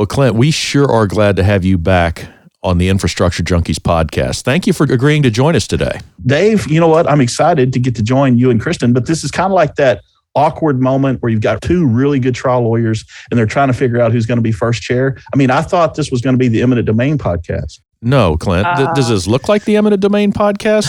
Well, Clint, we sure are glad to have you back on the Infrastructure Junkies podcast. Thank you for agreeing to join us today. Dave, you know what? I'm excited to get to join you and Kristen, but this is kind of like that awkward moment where you've got two really good trial lawyers and they're trying to figure out who's going to be first chair. I mean, I thought this was going to be the eminent domain podcast. No, Clint. Uh, does this look like the eminent domain podcast?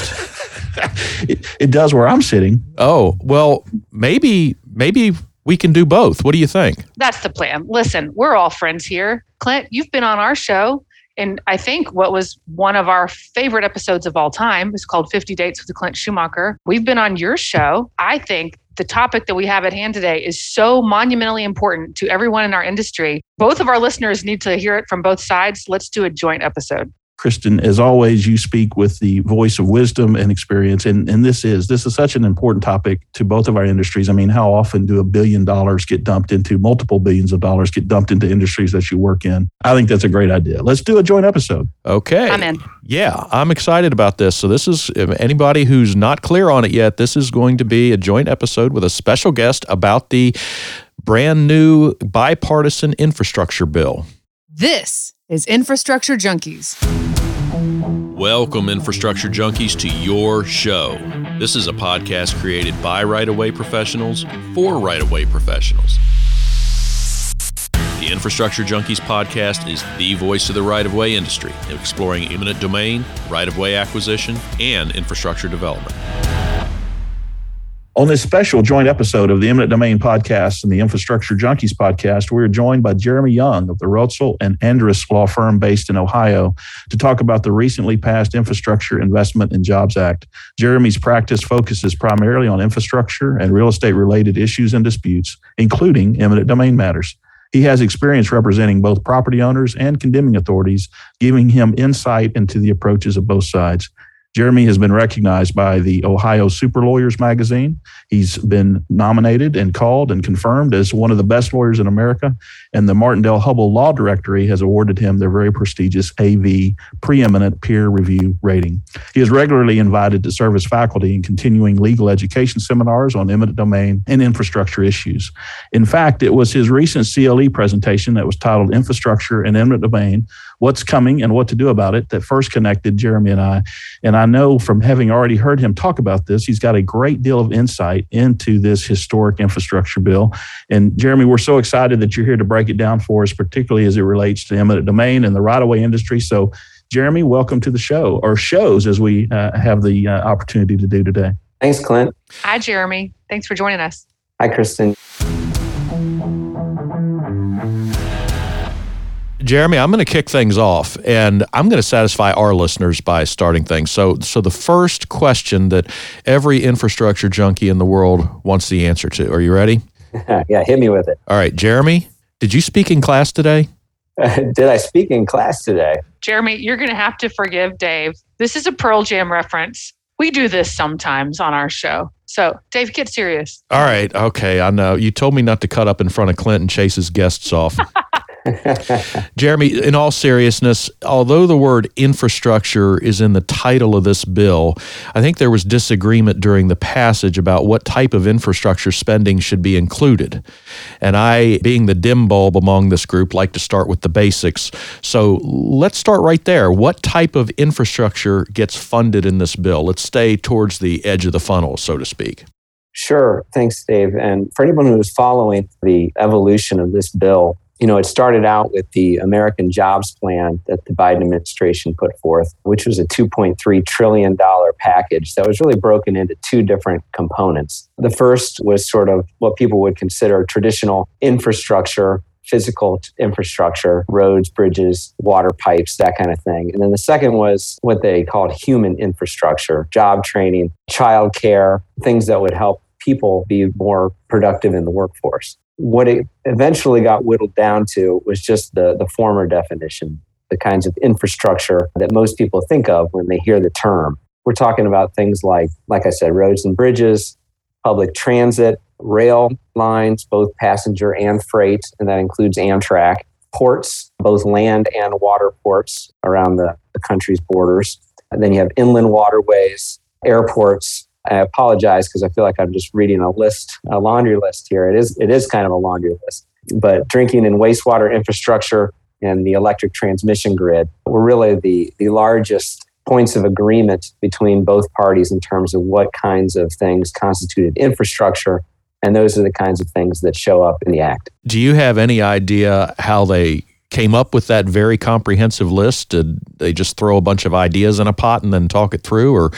it, it does where I'm sitting. Oh, well, maybe maybe we can do both. What do you think? That's the plan. Listen, we're all friends here. Clint, you've been on our show. And I think what was one of our favorite episodes of all time is called 50 Dates with Clint Schumacher. We've been on your show. I think the topic that we have at hand today is so monumentally important to everyone in our industry. Both of our listeners need to hear it from both sides. Let's do a joint episode. Kristen, as always, you speak with the voice of wisdom and experience. And, and this is this is such an important topic to both of our industries. I mean, how often do a billion dollars get dumped into multiple billions of dollars get dumped into industries that you work in? I think that's a great idea. Let's do a joint episode. Okay. I'm in. Yeah, I'm excited about this. So this is anybody who's not clear on it yet, this is going to be a joint episode with a special guest about the brand new bipartisan infrastructure bill. This is Infrastructure Junkies. Welcome, Infrastructure Junkies, to your show. This is a podcast created by right of way professionals for right of way professionals. The Infrastructure Junkies podcast is the voice of the right of way industry, exploring eminent domain, right of way acquisition, and infrastructure development. On this special joint episode of the Eminent Domain podcast and the Infrastructure Junkies podcast, we're joined by Jeremy Young of the Roetzel and Andress law firm based in Ohio to talk about the recently passed Infrastructure Investment and Jobs Act. Jeremy's practice focuses primarily on infrastructure and real estate related issues and disputes, including eminent domain matters. He has experience representing both property owners and condemning authorities, giving him insight into the approaches of both sides. Jeremy has been recognized by the Ohio Super Lawyers magazine. He's been nominated and called and confirmed as one of the best lawyers in America. And the Martindale-Hubbell Law Directory has awarded him their very prestigious AV preeminent peer review rating. He is regularly invited to serve as faculty in continuing legal education seminars on eminent domain and infrastructure issues. In fact, it was his recent CLE presentation that was titled Infrastructure and Eminent Domain What's Coming and What to Do About It that first connected Jeremy and I. And I know from having already heard him talk about this, he's got a great deal of insight into this historic infrastructure bill. And Jeremy, we're so excited that you're here to break it down for us, particularly as it relates to eminent domain and the right of way industry. So, Jeremy, welcome to the show, or shows as we uh, have the uh, opportunity to do today. Thanks, Clint. Hi, Jeremy. Thanks for joining us. Hi, Kristen. Jeremy, I'm going to kick things off and I'm going to satisfy our listeners by starting things. So, so the first question that every infrastructure junkie in the world wants the answer to. Are you ready? yeah, hit me with it. All right, Jeremy, did you speak in class today? did I speak in class today? Jeremy, you're going to have to forgive Dave. This is a Pearl Jam reference. We do this sometimes on our show. So, Dave, get serious. All right. Okay. I know. You told me not to cut up in front of Clint and chase his guests off. Jeremy, in all seriousness, although the word infrastructure is in the title of this bill, I think there was disagreement during the passage about what type of infrastructure spending should be included. And I, being the dim bulb among this group, like to start with the basics. So let's start right there. What type of infrastructure gets funded in this bill? Let's stay towards the edge of the funnel, so to speak. Sure. Thanks, Dave. And for anyone who's following the evolution of this bill, you know, it started out with the American Jobs Plan that the Biden administration put forth, which was a $2.3 trillion package that was really broken into two different components. The first was sort of what people would consider traditional infrastructure, physical infrastructure, roads, bridges, water pipes, that kind of thing. And then the second was what they called human infrastructure, job training, childcare, things that would help people be more productive in the workforce what it eventually got whittled down to was just the, the former definition, the kinds of infrastructure that most people think of when they hear the term. We're talking about things like, like I said, roads and bridges, public transit, rail lines, both passenger and freight, and that includes Amtrak, ports, both land and water ports around the, the country's borders. And then you have inland waterways, airports, I apologize because I feel like I'm just reading a list, a laundry list here. It is it is kind of a laundry list. But drinking and wastewater infrastructure, and the electric transmission grid were really the, the largest points of agreement between both parties in terms of what kinds of things constituted infrastructure. And those are the kinds of things that show up in the Act. Do you have any idea how they came up with that very comprehensive list? Did they just throw a bunch of ideas in a pot and then talk it through? Or,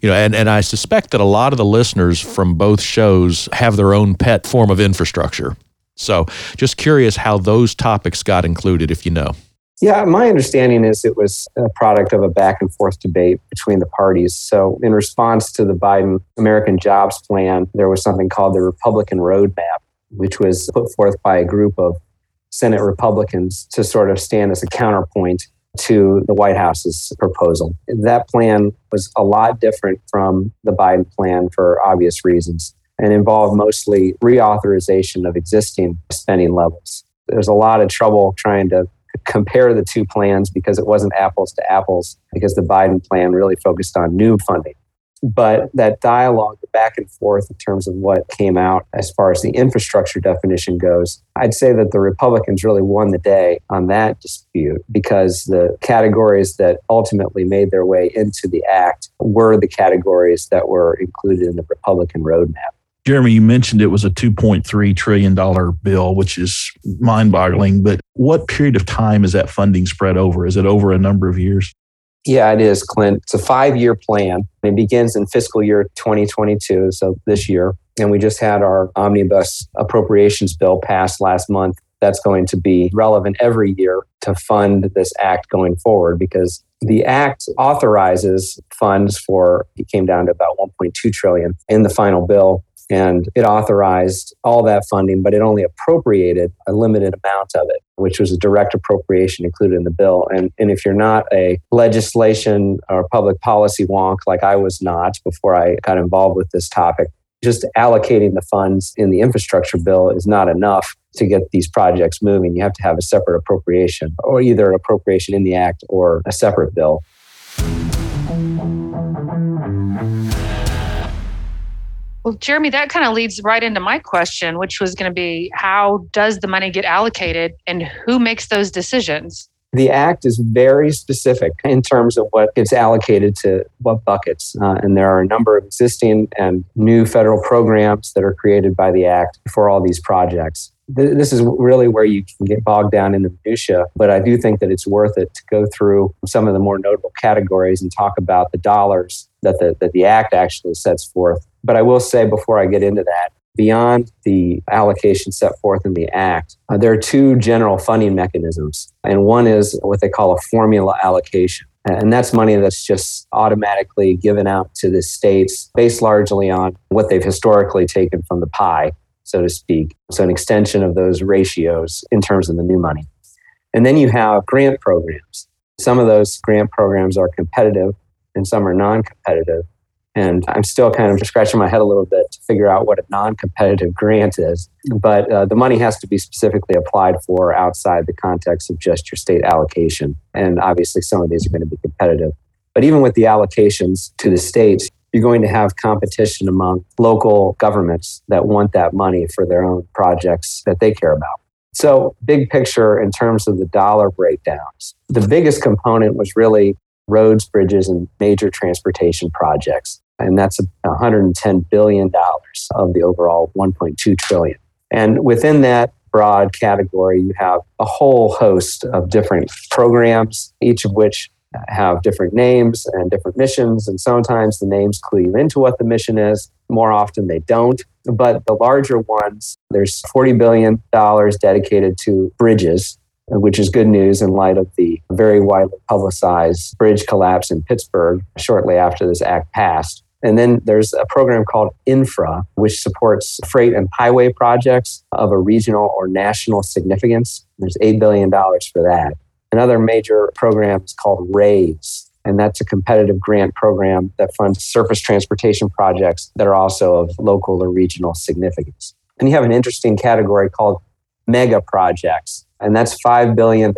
you know, and, and I suspect that a lot of the listeners from both shows have their own pet form of infrastructure. So just curious how those topics got included, if you know. Yeah, my understanding is it was a product of a back and forth debate between the parties. So, in response to the Biden American Jobs Plan, there was something called the Republican Roadmap, which was put forth by a group of Senate Republicans to sort of stand as a counterpoint to the White House's proposal. That plan was a lot different from the Biden plan for obvious reasons and involved mostly reauthorization of existing spending levels. There's a lot of trouble trying to compare the two plans because it wasn't apples to apples, because the Biden plan really focused on new funding. But that dialogue, back and forth in terms of what came out as far as the infrastructure definition goes, I'd say that the Republicans really won the day on that dispute because the categories that ultimately made their way into the act were the categories that were included in the Republican roadmap. Jeremy, you mentioned it was a $2.3 trillion bill, which is mind boggling. But what period of time is that funding spread over? Is it over a number of years? Yeah, it is, Clint. It's a five year plan. It begins in fiscal year 2022, so this year. And we just had our omnibus appropriations bill passed last month. That's going to be relevant every year to fund this act going forward because the act authorizes funds for it came down to about 1.2 trillion in the final bill and it authorized all that funding, but it only appropriated a limited amount of it, which was a direct appropriation included in the bill. And, and if you're not a legislation or public policy wonk like I was not before I got involved with this topic, just allocating the funds in the infrastructure bill is not enough to get these projects moving. You have to have a separate appropriation, or either an appropriation in the act or a separate bill. Well, Jeremy, that kind of leads right into my question, which was going to be how does the money get allocated and who makes those decisions? The Act is very specific in terms of what gets allocated to what buckets. Uh, and there are a number of existing and new federal programs that are created by the Act for all these projects. This is really where you can get bogged down in the minutia, but I do think that it's worth it to go through some of the more notable categories and talk about the dollars that the, that the Act actually sets forth but I will say before I get into that, beyond the allocation set forth in the Act, uh, there are two general funding mechanisms. And one is what they call a formula allocation. And that's money that's just automatically given out to the states based largely on what they've historically taken from the pie, so to speak. So, an extension of those ratios in terms of the new money. And then you have grant programs. Some of those grant programs are competitive and some are non competitive. And I'm still kind of scratching my head a little bit to figure out what a non competitive grant is. But uh, the money has to be specifically applied for outside the context of just your state allocation. And obviously, some of these are going to be competitive. But even with the allocations to the states, you're going to have competition among local governments that want that money for their own projects that they care about. So, big picture in terms of the dollar breakdowns, the biggest component was really roads, bridges, and major transportation projects and that's 110 billion dollars of the overall 1.2 trillion. And within that broad category, you have a whole host of different programs, each of which have different names and different missions. And sometimes the names clue you into what the mission is. More often they don't. But the larger ones, there's $40 billion dedicated to bridges, which is good news in light of the very widely publicized bridge collapse in Pittsburgh shortly after this act passed. And then there's a program called Infra, which supports freight and highway projects of a regional or national significance. There's $8 billion for that. Another major program is called RAISE, and that's a competitive grant program that funds surface transportation projects that are also of local or regional significance. And you have an interesting category called mega projects, and that's $5 billion,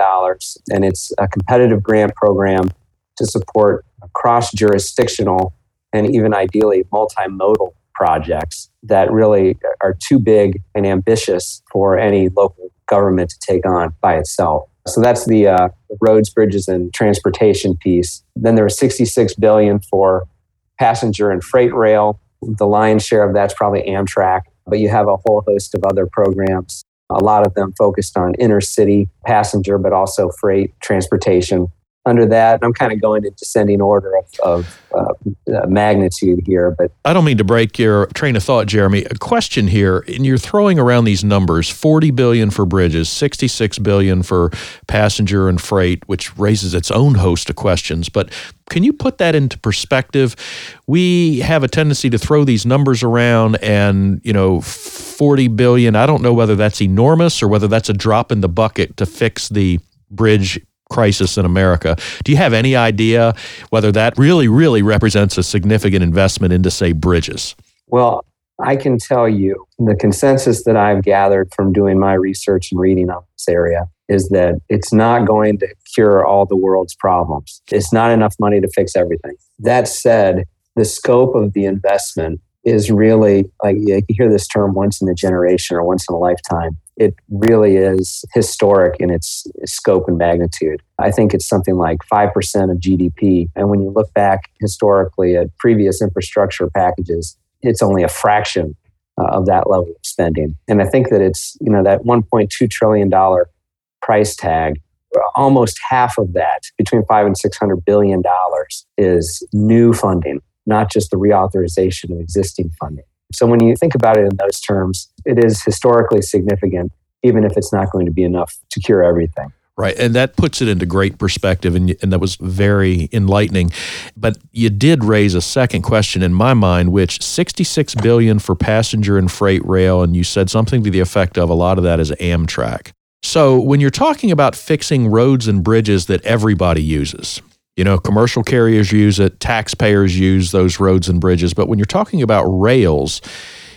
and it's a competitive grant program to support cross jurisdictional and even ideally multimodal projects that really are too big and ambitious for any local government to take on by itself. So that's the uh, roads, bridges, and transportation piece. Then there was 66 billion for passenger and freight rail. The lion's share of that's probably Amtrak, but you have a whole host of other programs. A lot of them focused on inner city passenger, but also freight transportation under that. I'm kind of going in descending order of, of uh, magnitude here, but I don't mean to break your train of thought, Jeremy. A question here, and you're throwing around these numbers: 40 billion for bridges, 66 billion for passenger and freight, which raises its own host of questions. But can you put that into perspective? We have a tendency to throw these numbers around and, you know, 40 billion, I don't know whether that's enormous or whether that's a drop in the bucket to fix the bridge crisis in America. Do you have any idea whether that really, really represents a significant investment into, say, bridges? Well, I can tell you the consensus that I've gathered from doing my research and reading on this area is that it's not going to cure all the world's problems. It's not enough money to fix everything. That said, the scope of the investment is really like you hear this term once in a generation or once in a lifetime it really is historic in its scope and magnitude. I think it's something like 5% of GDP. And when you look back historically at previous infrastructure packages, it's only a fraction uh, of that level of spending. And I think that it's, you know, that $1.2 trillion price tag, almost half of that, between five and 600 billion dollars, is new funding, not just the reauthorization of existing funding. So when you think about it in those terms, it is historically significant, even if it's not going to be enough to cure everything. Right. And that puts it into great perspective. And, and that was very enlightening. But you did raise a second question in my mind, which 66 billion for passenger and freight rail. And you said something to the effect of a lot of that is Amtrak. So when you're talking about fixing roads and bridges that everybody uses, you know, commercial carriers use it, taxpayers use those roads and bridges. But when you're talking about rails,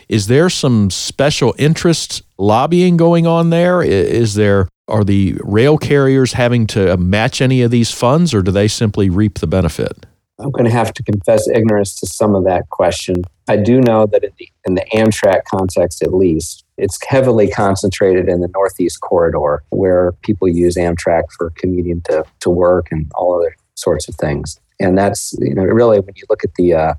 is there some special interest lobbying going on there? Is there are the rail carriers having to match any of these funds or do they simply reap the benefit? I'm going to have to confess ignorance to some of that question. I do know that in the, in the Amtrak context, at least, it's heavily concentrated in the Northeast corridor where people use Amtrak for commuting to, to work and all other sorts of things. And that's you know really when you look at the uh,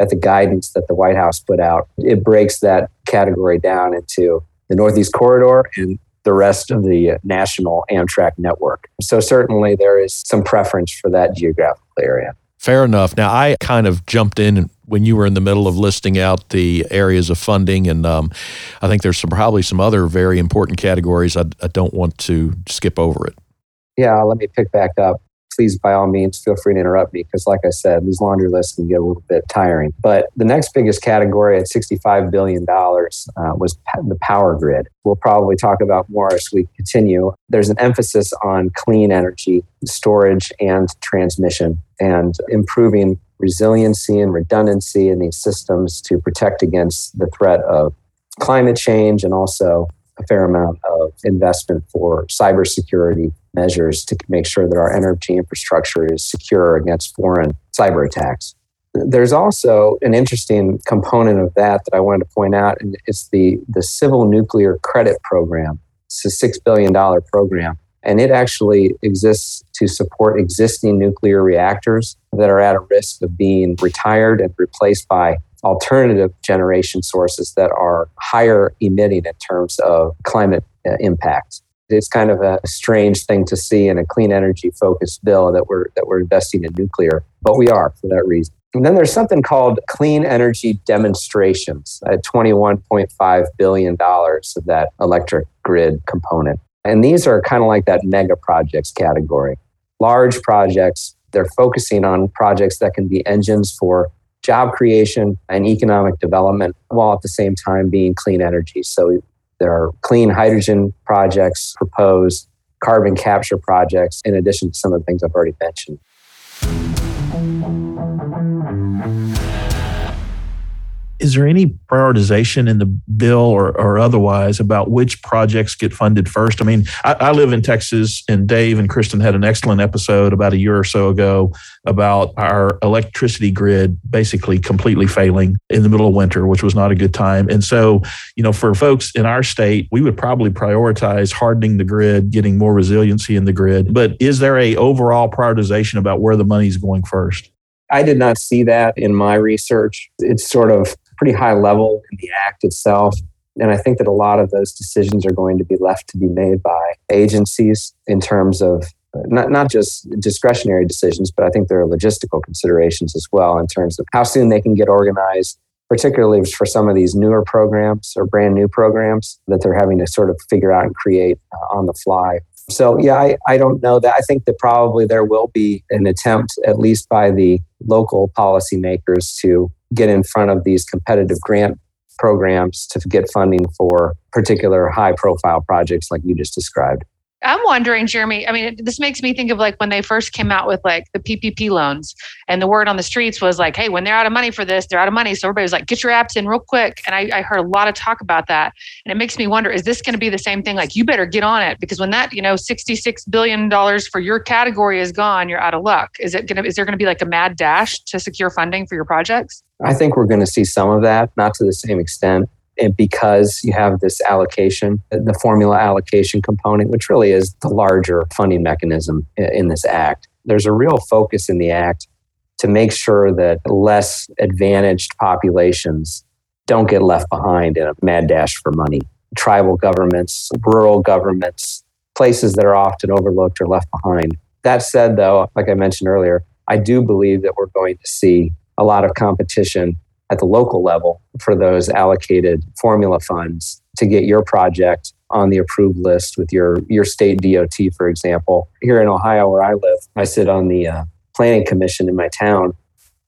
at the guidance that the White House put out, it breaks that category down into the Northeast Corridor and the rest of the national Amtrak network. So certainly there is some preference for that geographical area. Fair enough. Now I kind of jumped in when you were in the middle of listing out the areas of funding, and um, I think there's some, probably some other very important categories. I, I don't want to skip over it. Yeah, let me pick back up please by all means feel free to interrupt me because like i said these laundry lists can get a little bit tiring. But the next biggest category at $65 billion uh, was the power grid. We'll probably talk about more as we continue. There's an emphasis on clean energy storage and transmission and improving resiliency and redundancy in these systems to protect against the threat of climate change and also a fair amount of investment for cybersecurity measures to make sure that our energy infrastructure is secure against foreign cyber attacks. There's also an interesting component of that that I wanted to point out, and it's the, the Civil Nuclear Credit Program. It's a $6 billion program, and it actually exists to support existing nuclear reactors that are at a risk of being retired and replaced by alternative generation sources that are higher emitting in terms of climate uh, impacts. It's kind of a strange thing to see in a clean energy focused bill that we're that we're investing in nuclear, but we are for that reason. And then there's something called clean energy demonstrations at $21.5 billion of that electric grid component. And these are kind of like that mega projects category. Large projects, they're focusing on projects that can be engines for job creation and economic development while at the same time being clean energy. So there are clean hydrogen projects proposed, carbon capture projects, in addition to some of the things I've already mentioned. Is there any prioritization in the bill or, or otherwise about which projects get funded first? I mean, I, I, live in Texas, and Dave and Kristen had an excellent episode about a year or so ago about our electricity grid basically completely failing in the middle of winter, which was not a good time. And so, you know, for folks in our state, we would probably prioritize hardening the grid, getting more resiliency in the grid. But is there a overall prioritization about where the money is going first? I did not see that in my research. It's sort of pretty high level in the act itself. And I think that a lot of those decisions are going to be left to be made by agencies in terms of not, not just discretionary decisions, but I think there are logistical considerations as well in terms of how soon they can get organized, particularly for some of these newer programs or brand new programs that they're having to sort of figure out and create uh, on the fly. So, yeah, I, I don't know that. I think that probably there will be an attempt, at least by the local policymakers, to get in front of these competitive grant programs to get funding for particular high profile projects like you just described. I'm wondering, Jeremy. I mean, this makes me think of like when they first came out with like the PPP loans, and the word on the streets was like, "Hey, when they're out of money for this, they're out of money." So everybody was like, "Get your apps in real quick." And I, I heard a lot of talk about that, and it makes me wonder: Is this going to be the same thing? Like, you better get on it because when that you know, sixty-six billion dollars for your category is gone, you're out of luck. Is it going to? Is there going to be like a mad dash to secure funding for your projects? I think we're going to see some of that, not to the same extent and because you have this allocation, uh, the formula allocation component, which really is the larger funding mechanism in this act, there's a real focus in the act to make sure that less advantaged populations don't get left behind in a mad dash for money. Tribal governments, rural governments, places that are often overlooked or left behind. That said, though, like I mentioned earlier, I do believe that we're going to see a lot of competition at the local level for those allocated formula funds to get your project on the approved list with your your state DOT, for example. Here in Ohio, where I live, I sit on the uh, planning commission in my town,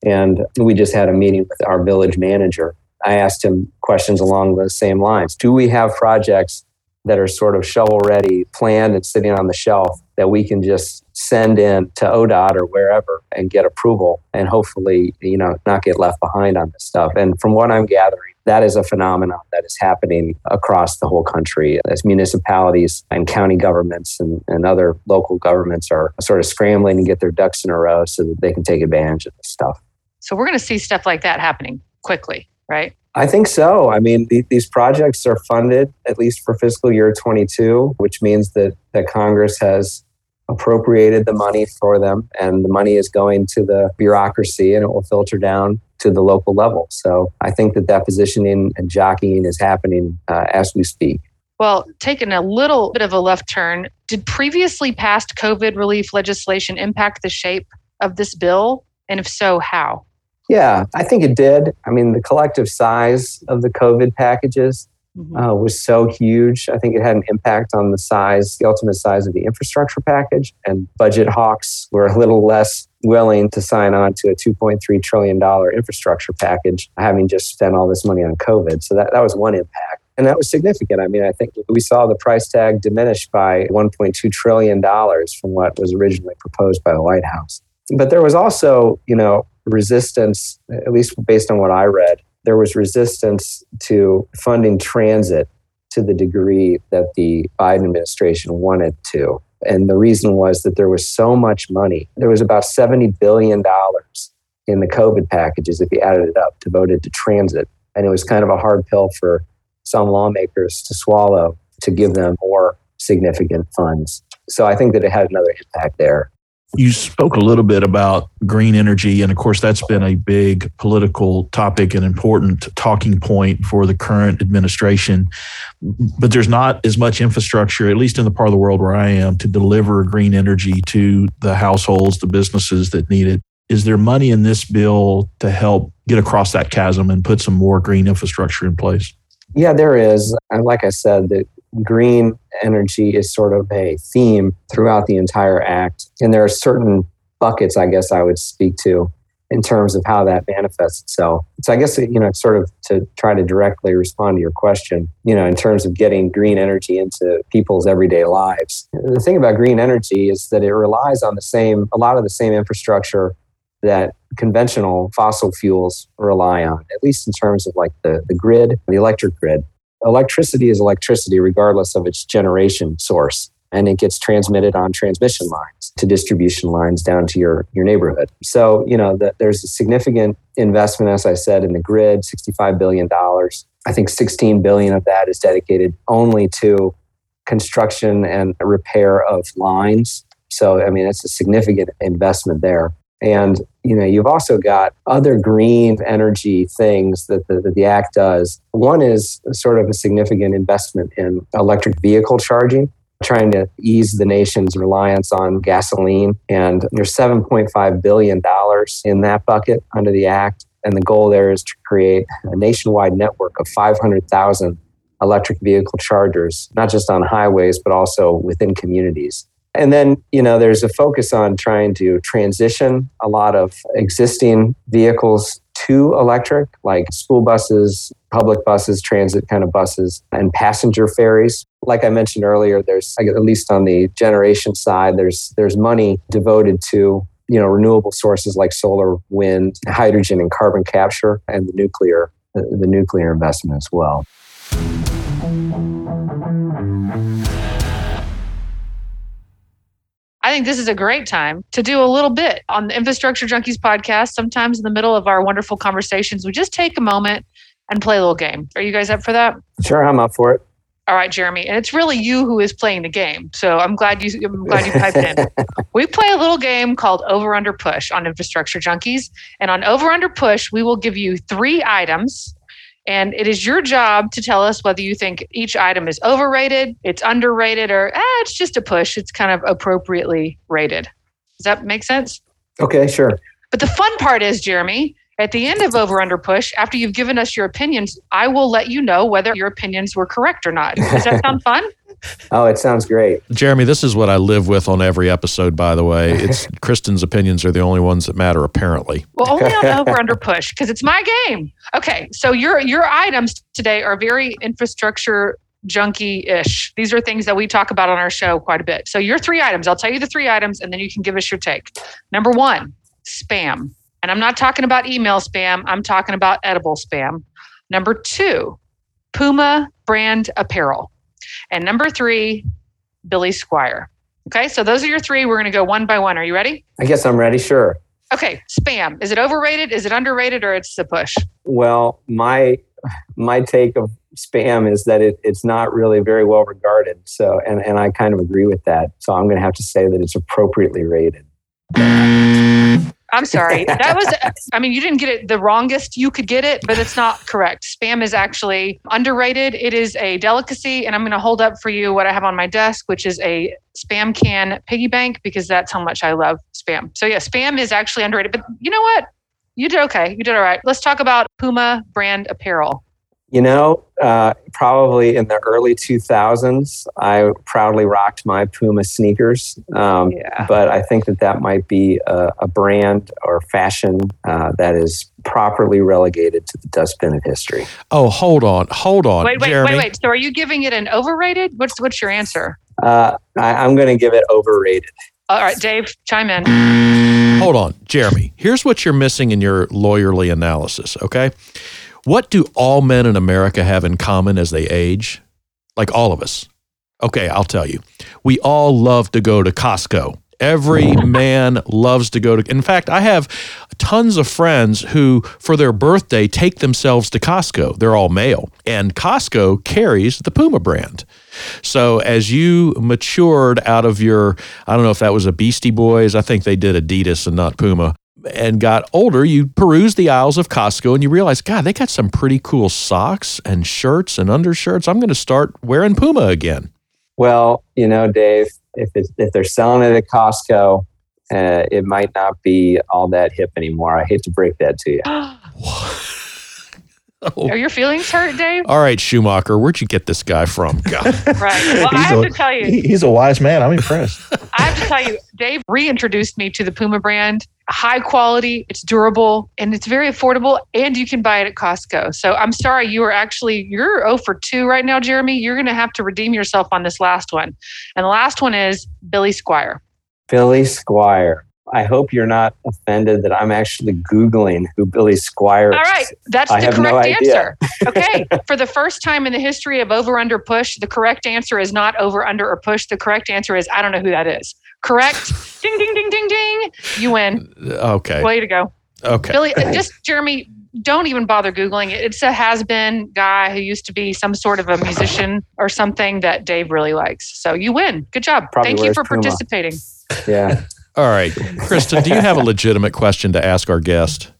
and we just had a meeting with our village manager. I asked him questions along the same lines. Do we have projects that are sort of shovel ready, planned and sitting on the shelf that we can just send in to ODOT or wherever and get approval and hopefully, you know, not get left behind on this stuff. And from what I'm gathering, that is a phenomenon that is happening across the whole country as municipalities and county governments and, and other local governments are sort of scrambling to get their ducks in a row so that they can take advantage of this stuff. So we're going to see stuff like that happening quickly, right? I think so. I mean, th- these projects are funded at least for fiscal year 22, which means that, that Congress has appropriated the money for them and the money is going to the bureaucracy and it will filter down to the local level. So I think that that positioning and jockeying is happening uh, as we speak. Well, taking a little bit of a left turn, did previously passed COVID relief legislation impact the shape of this bill? And if so, how? Yeah, I think it did. I mean, the collective size of the COVID packages mm-hmm. uh, was so huge. I think it had an impact on the size, the ultimate size of the infrastructure package. And budget hawks were a little less willing to sign on to a $2.3 trillion infrastructure package, having just spent all this money on COVID. So that, that was one impact. And that was significant. I mean, I think we saw the price tag diminish by $1.2 trillion from what was originally proposed by the White House. But there was also, you know, resistance, at least based on what I read, there was resistance to funding transit to the degree that the Biden administration wanted to. And the reason was that there was so much money. There was about $70 billion in the COVID packages, if you added it up, devoted to transit. And it was kind of a hard pill for some lawmakers to swallow to give them more significant funds. So I think that it had another impact there. You spoke a little bit about green energy, and of course, that's been a big political topic and important talking point for the current administration. But there's not as much infrastructure, at least in the part of the world where I am, to deliver green energy to the households, the businesses that need it. Is there money in this bill to help get across that chasm and put some more green infrastructure in place? Yeah, there is. And like I said, the green energy is sort of a theme throughout the entire act. And there are certain buckets, I guess I would speak to in terms of how that manifests itself. So I guess, you know, sort of to try to directly respond to your question, you know, in terms of getting green energy into people's everyday lives. The thing about green energy is that it relies on the same, a lot of the same infrastructure that conventional fossil fuels rely on, at least in terms of like the, the grid, the electric grid. Electricity is electricity regardless of its generation source and it gets transmitted on transmission lines to distribution lines down to your, your neighborhood. So, you know, the, there's a significant investment, as I said, in the grid, $65 billion. I think 16 billion of that is dedicated only to construction and repair of lines. So, I mean, it's a significant investment there. And you know, you've also got other green energy things that the, that the Act does. One is sort of a significant investment in electric vehicle charging trying to ease the nation's reliance on gasoline. And there's $7.5 billion in that bucket under the Act. And the goal there is to create a nationwide network of 500,000 electric vehicle chargers, not just on highways, but also within communities. And then, you know, there's a focus on trying to transition a lot of existing vehicles to electric, like school buses, public buses, transit kind of buses, and passenger ferries. Like I mentioned earlier, there's at least on the generation side, there's there's money devoted to you know renewable sources like solar, wind, hydrogen, and carbon capture, and the nuclear the, the nuclear investment as well. I think this is a great time to do a little bit on the Infrastructure Junkies podcast. Sometimes in the middle of our wonderful conversations, we just take a moment and play a little game. Are you guys up for that? Sure, I'm up for it. All right, Jeremy, and it's really you who is playing the game. So I'm glad you I'm glad you piped in. we play a little game called Over Under Push on Infrastructure Junkies, and on Over Under Push, we will give you three items and it is your job to tell us whether you think each item is overrated, it's underrated, or eh, it's just a push. It's kind of appropriately rated. Does that make sense? Okay, sure. But the fun part is, Jeremy, at the end of Over Under Push, after you've given us your opinions, I will let you know whether your opinions were correct or not. Does that sound fun? Oh, it sounds great. Jeremy, this is what I live with on every episode, by the way. It's Kristen's opinions are the only ones that matter, apparently. Well, only on over under push because it's my game. Okay. So your your items today are very infrastructure junky ish. These are things that we talk about on our show quite a bit. So your three items, I'll tell you the three items and then you can give us your take. Number one, spam. And I'm not talking about email spam, I'm talking about edible spam. Number two, Puma brand apparel. And number three, Billy Squier. Okay, so those are your three. We're going to go one by one. Are you ready? I guess I'm ready. Sure. Okay, spam. Is it overrated? Is it underrated, or it's a push? Well, my my take of spam is that it, it's not really very well regarded. So, and and I kind of agree with that. So I'm going to have to say that it's appropriately rated. I'm sorry. That was, I mean, you didn't get it the wrongest you could get it, but it's not correct. Spam is actually underrated. It is a delicacy. And I'm going to hold up for you what I have on my desk, which is a spam can piggy bank, because that's how much I love spam. So, yeah, spam is actually underrated. But you know what? You did okay. You did all right. Let's talk about Puma brand apparel. You know, uh, probably in the early 2000s, I proudly rocked my Puma sneakers. Um, yeah. But I think that that might be a, a brand or fashion uh, that is properly relegated to the dustbin of history. Oh, hold on, hold on, wait, wait, Jeremy. wait, wait. So, are you giving it an overrated? What's what's your answer? Uh, I, I'm going to give it overrated. All right, Dave, chime in. Hold on, Jeremy. Here's what you're missing in your lawyerly analysis. Okay. What do all men in America have in common as they age? Like all of us. Okay, I'll tell you. We all love to go to Costco. Every man loves to go to. In fact, I have tons of friends who, for their birthday, take themselves to Costco. They're all male, and Costco carries the Puma brand. So as you matured out of your, I don't know if that was a Beastie Boys, I think they did Adidas and not Puma and got older, you peruse the aisles of Costco and you realize, God, they got some pretty cool socks and shirts and undershirts. I'm going to start wearing Puma again. Well, you know, Dave, if if they're selling it at Costco, uh, it might not be all that hip anymore. I hate to break that to you. Oh. Are your feelings hurt, Dave? All right, Schumacher, where'd you get this guy from? right. Well, I have a, to tell you, he's a wise man. I'm impressed. I have to tell you, Dave reintroduced me to the Puma brand. High quality, it's durable, and it's very affordable, and you can buy it at Costco. So I'm sorry, you are actually you're 0 for 2 right now, Jeremy. You're going to have to redeem yourself on this last one. And the last one is Billy Squier. Billy Squier. I hope you're not offended that I'm actually Googling who Billy Squier is. All right, that's I the have no correct idea. answer. Okay, for the first time in the history of over under push, the correct answer is not over under or push. The correct answer is I don't know who that is. Correct? ding ding ding ding ding. You win. Okay. Way to go. Okay. Billy, uh, just Jeremy, don't even bother Googling it. It's a has been guy who used to be some sort of a musician or something that Dave really likes. So you win. Good job. Probably Thank you for Puma. participating. Yeah. All right. Kristen, do you have a legitimate question to ask our guest?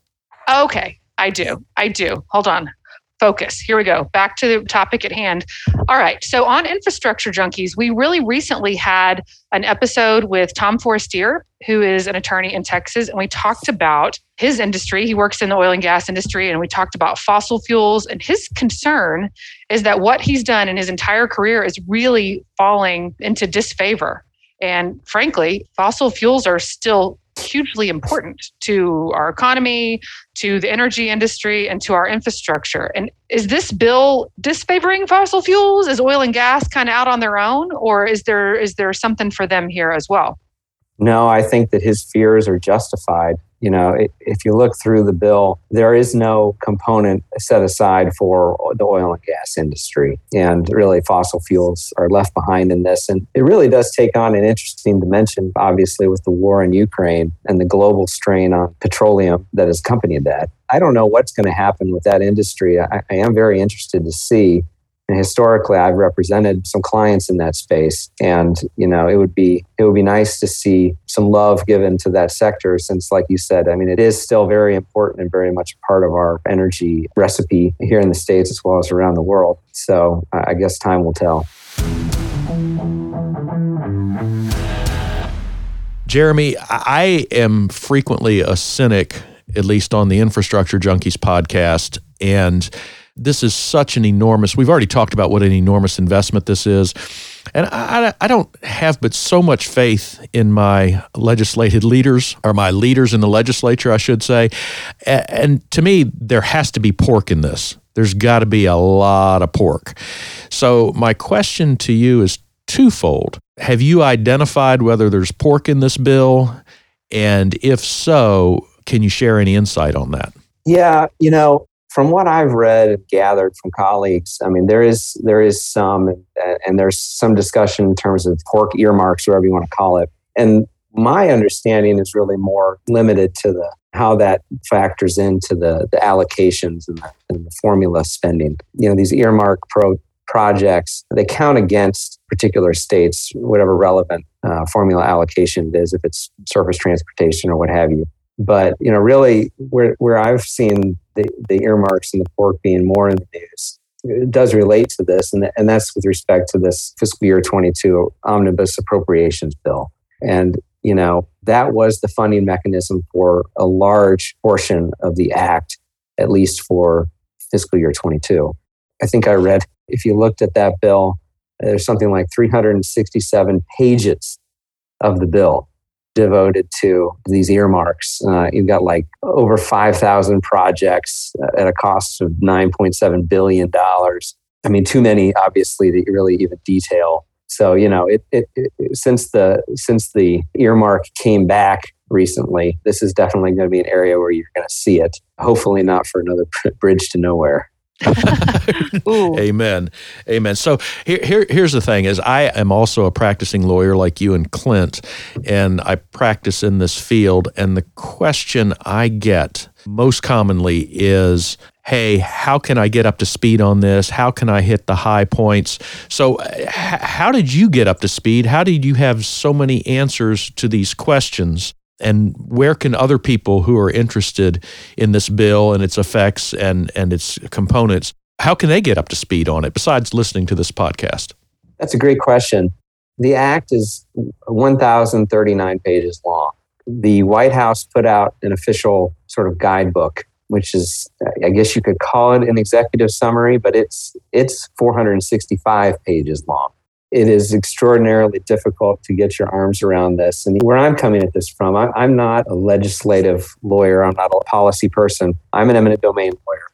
Okay, I do. I do. Hold on. Focus. Here we go. Back to the topic at hand. All right. So, on Infrastructure Junkies, we really recently had an episode with Tom Forestier, who is an attorney in Texas, and we talked about his industry. He works in the oil and gas industry, and we talked about fossil fuels. And his concern is that what he's done in his entire career is really falling into disfavor. And frankly, fossil fuels are still hugely important to our economy, to the energy industry, and to our infrastructure. And is this bill disfavoring fossil fuels? Is oil and gas kind of out on their own, or is there is there something for them here as well? No, I think that his fears are justified. You know, if you look through the bill, there is no component set aside for the oil and gas industry. And really, fossil fuels are left behind in this. And it really does take on an interesting dimension, obviously, with the war in Ukraine and the global strain on petroleum that has accompanied that. I don't know what's going to happen with that industry. I, I am very interested to see and historically i've represented some clients in that space. And you know it would be it would be nice to see some love given to that sector since like you said i mean it is still very important and very much part of our energy recipe here in the states as well as around the world. So i guess time will tell. Jeremy, I am frequently a cynic, at least on the Infrastructure Junkies podcast. And this is such an enormous, we've already talked about what an enormous investment this is. And I, I don't have but so much faith in my legislated leaders, or my leaders in the legislature, I should say. And to me, there has to be pork in this. There's got to be a lot of pork. So, my question to you is twofold. Have you identified whether there's pork in this bill? And if so, can you share any insight on that? Yeah, you know, from what I've read and gathered from colleagues, I mean, there is there is some, and, there's some discussion in terms of pork earmarks, whatever you want to call it. And my understanding is really more limited to the how that factors into the the allocations and the, and the formula spending. You know, these earmark pro projects they count against particular states, whatever relevant uh, formula allocation it is, if it's surface transportation or what have you but you know really where where i've seen the, the earmarks and the pork being more in the news it does relate to this. And, and that's with respect to this fiscal year 22 omnibus appropriations bill. And you know that was the funding mechanism for a large portion of the act at least for fiscal year 22 i think i read if you looked at that bill there's something like 367 pages of the bill devoted to these earmarks. Uh, you've got like over 5,000 projects at a cost of $9.7 billion. I mean, too many, obviously, to really even detail. So, you know, it, it, it, since the since the earmark came back recently, this is definitely going to be an area where you're going to see it. Hopefully, not for another bridge to nowhere. Amen. Amen. So here, here, here's the thing is I am also a practicing lawyer like you and Clint, and I practice in this field. And the question I get most commonly is, hey, how can I get up to speed on this? How can I hit the high points? So h- how did you get up to speed? How did you have so many answers to these questions? And where can other people who are interested in this bill and its effects and, and its components how can they get up to speed on it besides listening to this podcast That's a great question. The act is 1,039 pages long. The White House put out an official sort of guidebook, which is, I guess you could call it an executive summary, but it's it's 465 pages long. It is extraordinarily difficult to get your arms around this. And where I'm coming at this from, I'm, I'm not a legislative lawyer. I'm not a policy person. I'm an eminent domain lawyer.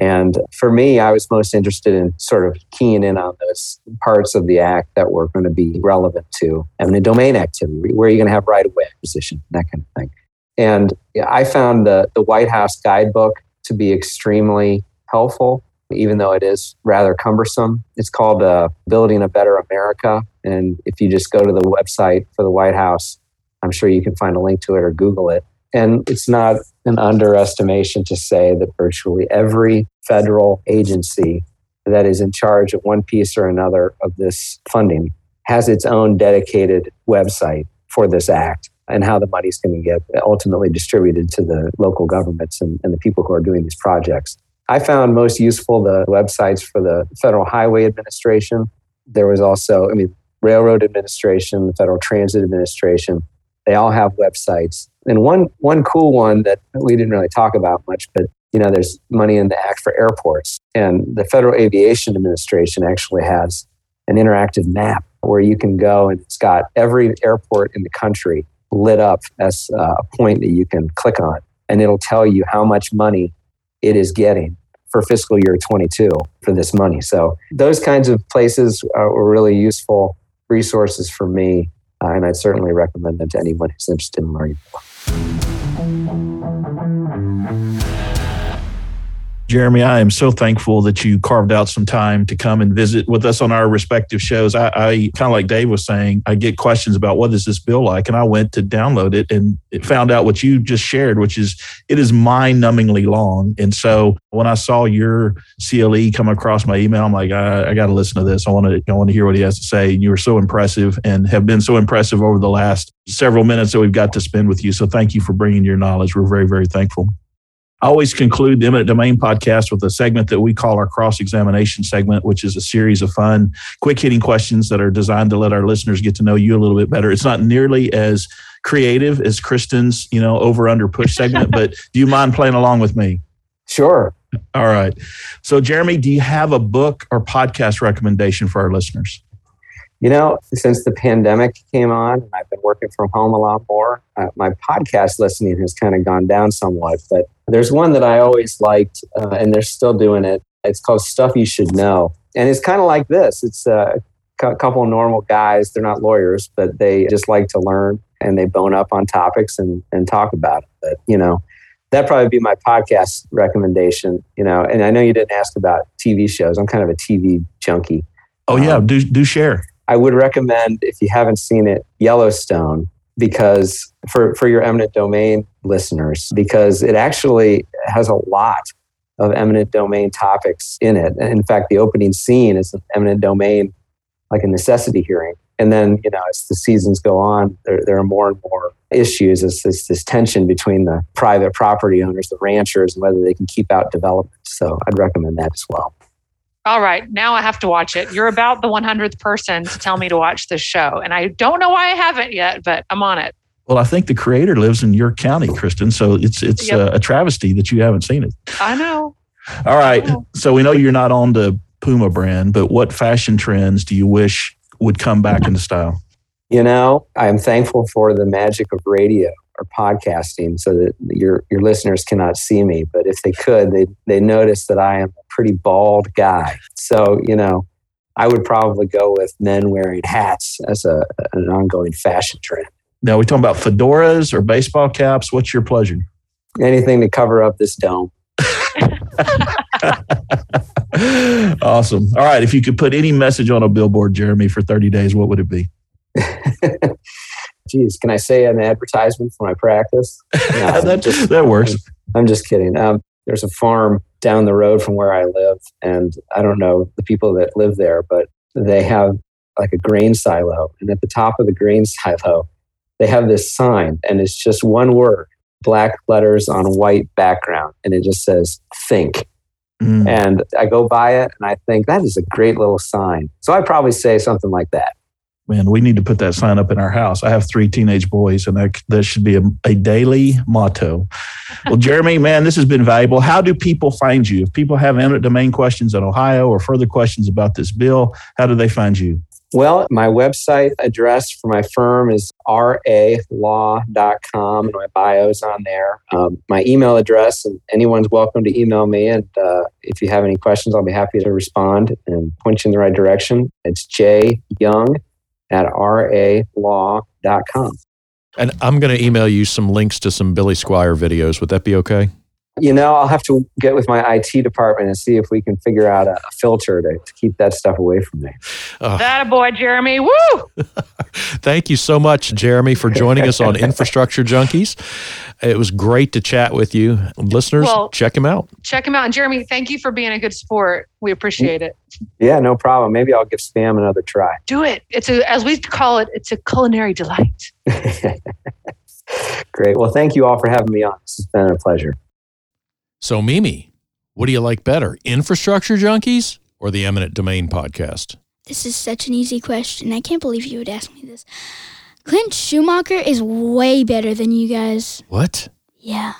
And for me, I was most interested in sort of keying in on those parts of the act that were going to be relevant to eminent domain activity, where are you're going to have right of way acquisition, that kind of thing. And I found the, the White House guidebook to be extremely helpful, even though it is rather cumbersome. It's called uh, Building a Better America. And if you just go to the website for the White House, I'm sure you can find a link to it or Google it. And it's not an underestimation to say that virtually every federal agency that is in charge of one piece or another of this funding has its own dedicated website for this act and how the money is going to get ultimately distributed to the local governments and, and the people who are doing these projects. I found most useful the websites for the Federal Highway Administration. There was also, I mean, Railroad Administration, the Federal Transit Administration. They all have websites. And one one cool one that we didn't really talk about much, but you know, there's money in the Act for airports. And the Federal Aviation Administration actually has an interactive map where you can go and it's got every airport in the country lit up as uh, a point that you can click on. And it'll tell you how much money it is getting for fiscal year 22 for this money. So those kinds of places were really useful resources for me. Uh, and I'd certainly recommend them to anyone who's interested in learning more. Jeremy, I am so thankful that you carved out some time to come and visit with us on our respective shows. I, I kind of like Dave was saying, I get questions about what is this bill like, and I went to download it and it found out what you just shared, which is it is mind-numbingly long. And so when I saw your CLE come across my email, I'm like, I, I got to listen to this. I want to, I want to hear what he has to say. And you were so impressive and have been so impressive over the last several minutes that we've got to spend with you. So thank you for bringing your knowledge. We're very, very thankful. I always conclude the Eminent Domain podcast with a segment that we call our cross examination segment, which is a series of fun, quick hitting questions that are designed to let our listeners get to know you a little bit better. It's not nearly as creative as Kristen's, you know, over under push segment, but do you mind playing along with me? Sure. All right. So, Jeremy, do you have a book or podcast recommendation for our listeners? You know, since the pandemic came on, I've been working from home a lot more. Uh, my podcast listening has kind of gone down somewhat, but there's one that I always liked, uh, and they're still doing it. It's called Stuff You Should Know. And it's kind of like this it's a couple of normal guys. They're not lawyers, but they just like to learn and they bone up on topics and, and talk about it. But, you know, that'd probably be my podcast recommendation, you know. And I know you didn't ask about TV shows. I'm kind of a TV junkie. Oh, yeah. Um, do, do share. I would recommend, if you haven't seen it, Yellowstone, because for, for your eminent domain listeners, because it actually has a lot of eminent domain topics in it. In fact, the opening scene is an eminent domain, like a necessity hearing. And then, you know, as the seasons go on, there, there are more and more issues. It's this, this tension between the private property owners, the ranchers, and whether they can keep out development. So I'd recommend that as well all right, now I have to watch it. You're about the 100th person to tell me to watch this show. And I don't know why I haven't yet, but I'm on it. Well, I think the creator lives in your county, Kristen. So it's it's yep. a, a, travesty that you haven't seen it. I know. All right. Know. So we know you're not on the Puma brand, but what fashion trends do you wish would come back into style? You know, I'm thankful for the magic of radio or podcasting so that your your listeners cannot see me but if they could they they notice that I am a pretty bald guy. So you know I would probably go with men wearing hats as a an ongoing fashion trend. Now we talking about fedoras or baseball caps. What's your pleasure? Anything to cover up this dome. Awesome. All right. If you could put any message on a billboard Jeremy for 30 days what would it be geez, can I say an advertisement for my practice? No, that, just, that works. I'm, I'm just kidding. Um, there's a farm down the road from where I live, and I don't know the people that live there, but they have like a grain silo. And at the top of the grain silo, they have this sign, and it's just one word, black letters on white background, and it just says, think. Mm. And I go by it and I think that is a great little sign. So I'd probably say something like that man, we need to put that sign up in our house. I have three teenage boys, and that, that should be a, a daily motto. Well, Jeremy, man, this has been valuable. How do people find you? If people have eminent domain questions in Ohio or further questions about this bill, how do they find you? Well, my website address for my firm is ralaw.com, and my bio's on there. Um, my email address, and anyone's welcome to email me. And uh, if you have any questions, I'll be happy to respond and point you in the right direction. It's jyoung at ralaw.com. And I'm going to email you some links to some Billy Squier videos. Would that be okay? You know, I'll have to get with my IT department and see if we can figure out a, a filter to, to, keep that stuff away from me. Uh, that a boy, Jeremy. Woo! Thank you so much, Jeremy, for joining us on Infrastructure Junkies. It was great to chat with you. Listeners, well, check him out. Check him out. And Jeremy, thank you for being a good sport. We appreciate it. Yeah, no problem. Maybe I'll give spam another try. Do it. It's a, as we call it, it's a culinary delight. Great. Well, thank you all for having me on. This has been a pleasure. So, Mimi, what do you like better, Infrastructure Junkies or the Eminent Domain podcast? This is such an easy question. I can't believe you would ask me this. Clint Schumacher is way better than you guys. What? Yeah.